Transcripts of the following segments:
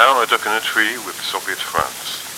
now a documentary with Soviet France.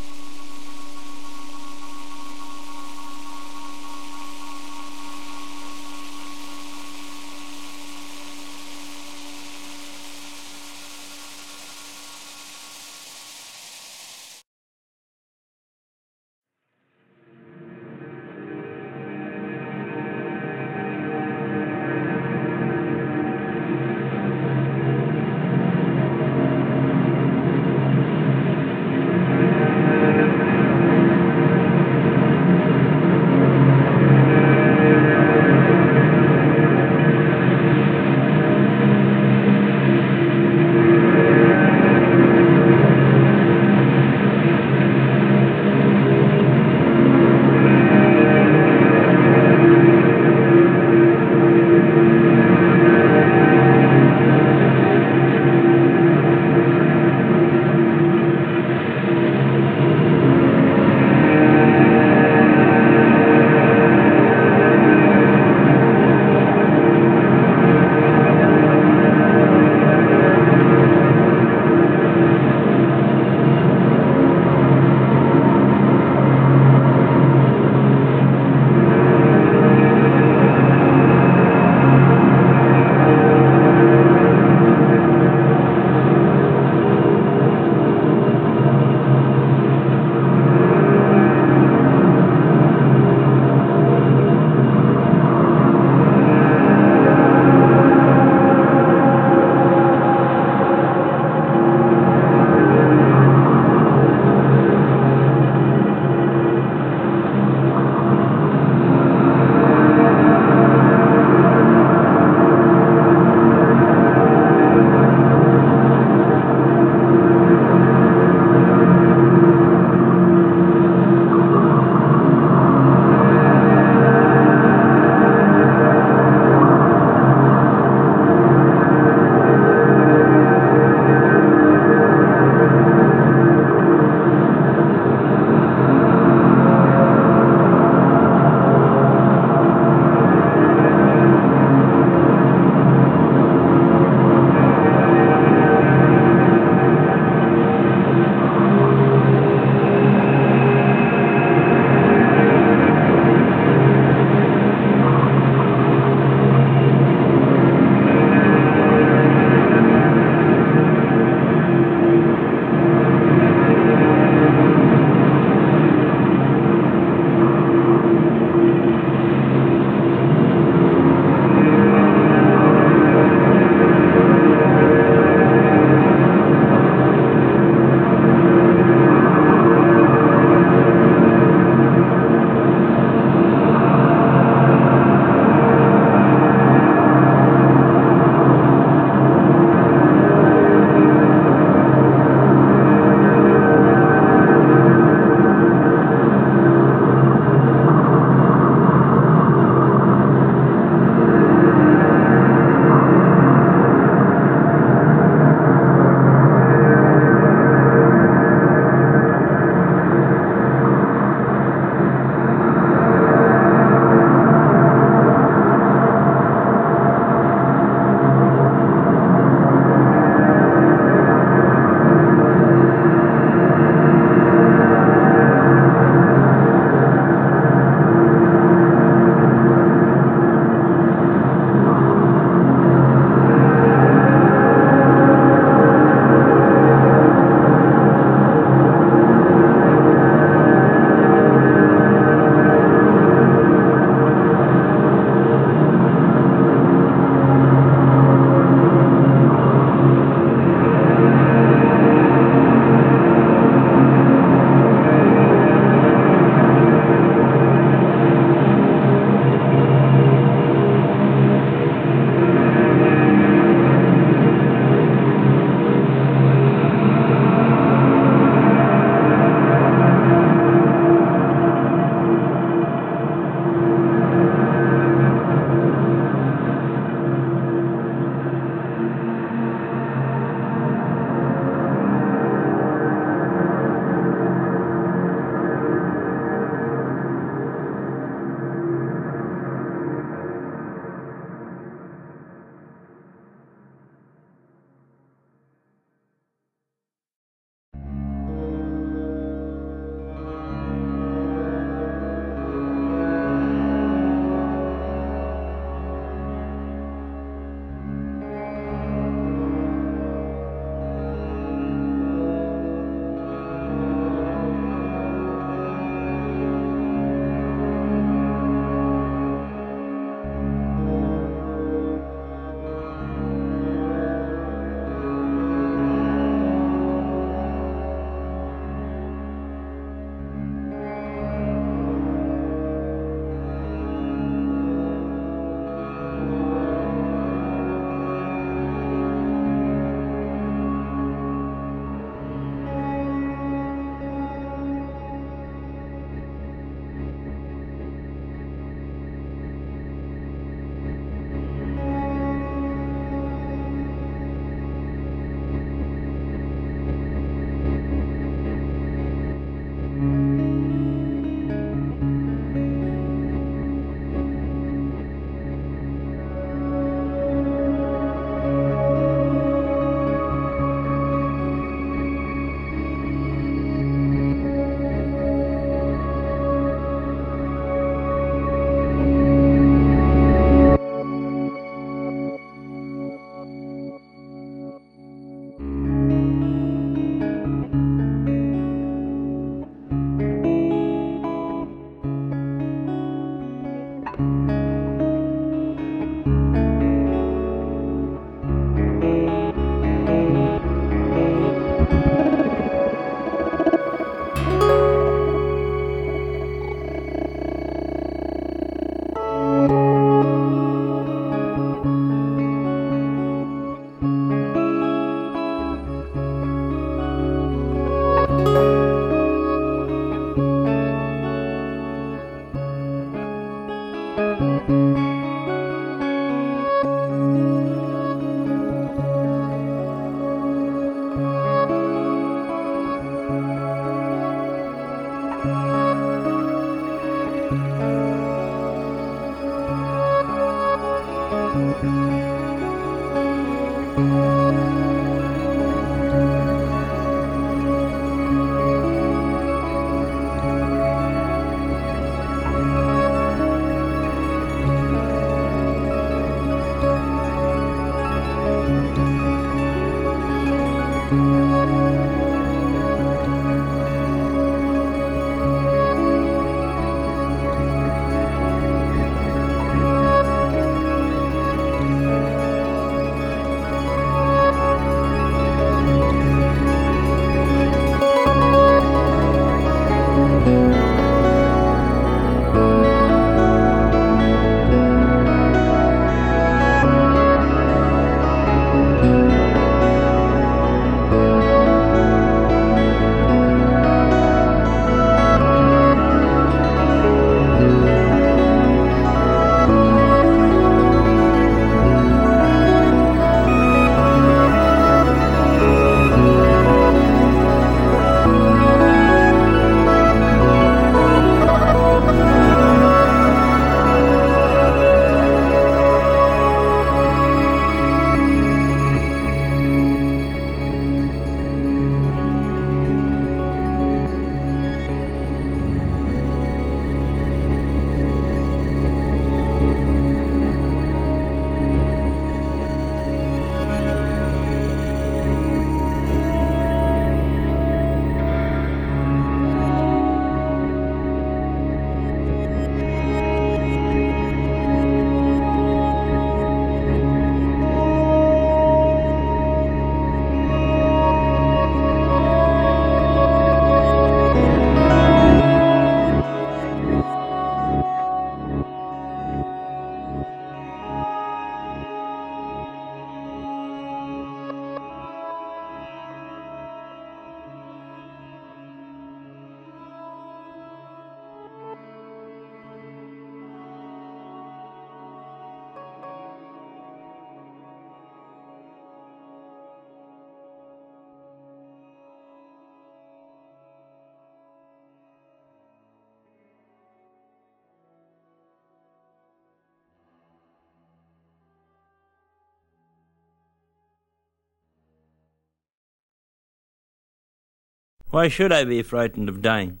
Why should I be frightened of dying?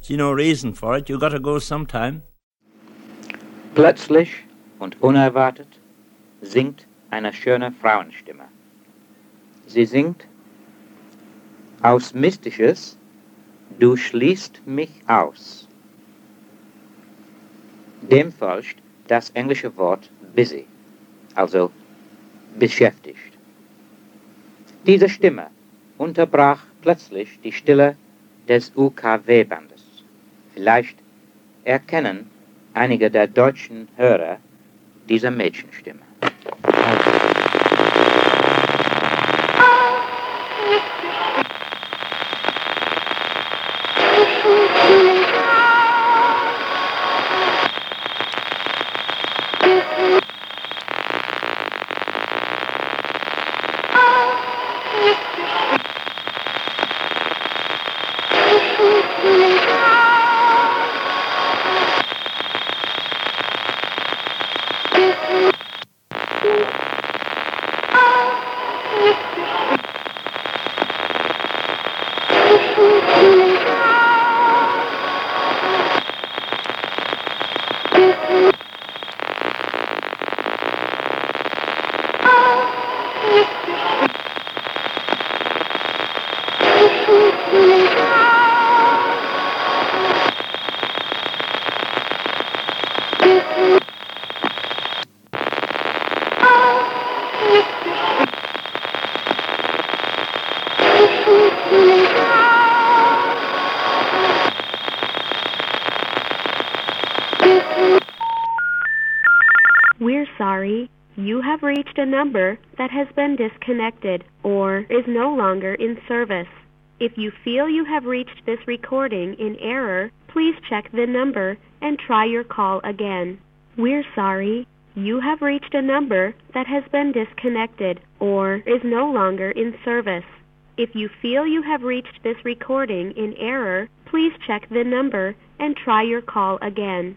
See no reason for it. You gotta go sometime. Plötzlich und unerwartet singt eine schöne Frauenstimme. Sie singt aus Mystisches, du schließt mich aus. Dem folgt das englische Wort busy, also beschäftigt. Diese Stimme unterbrach plötzlich die Stille des UKW-Bandes. Vielleicht erkennen einige der deutschen Hörer diese Mädchenstimme. Number that has been disconnected or is no longer in service. If you feel you have reached this recording in error, please check the number and try your call again. We're sorry. You have reached a number that has been disconnected or is no longer in service. If you feel you have reached this recording in error, please check the number and try your call again.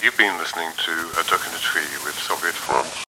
You've been listening to A Duck in a Tree with Soviet France.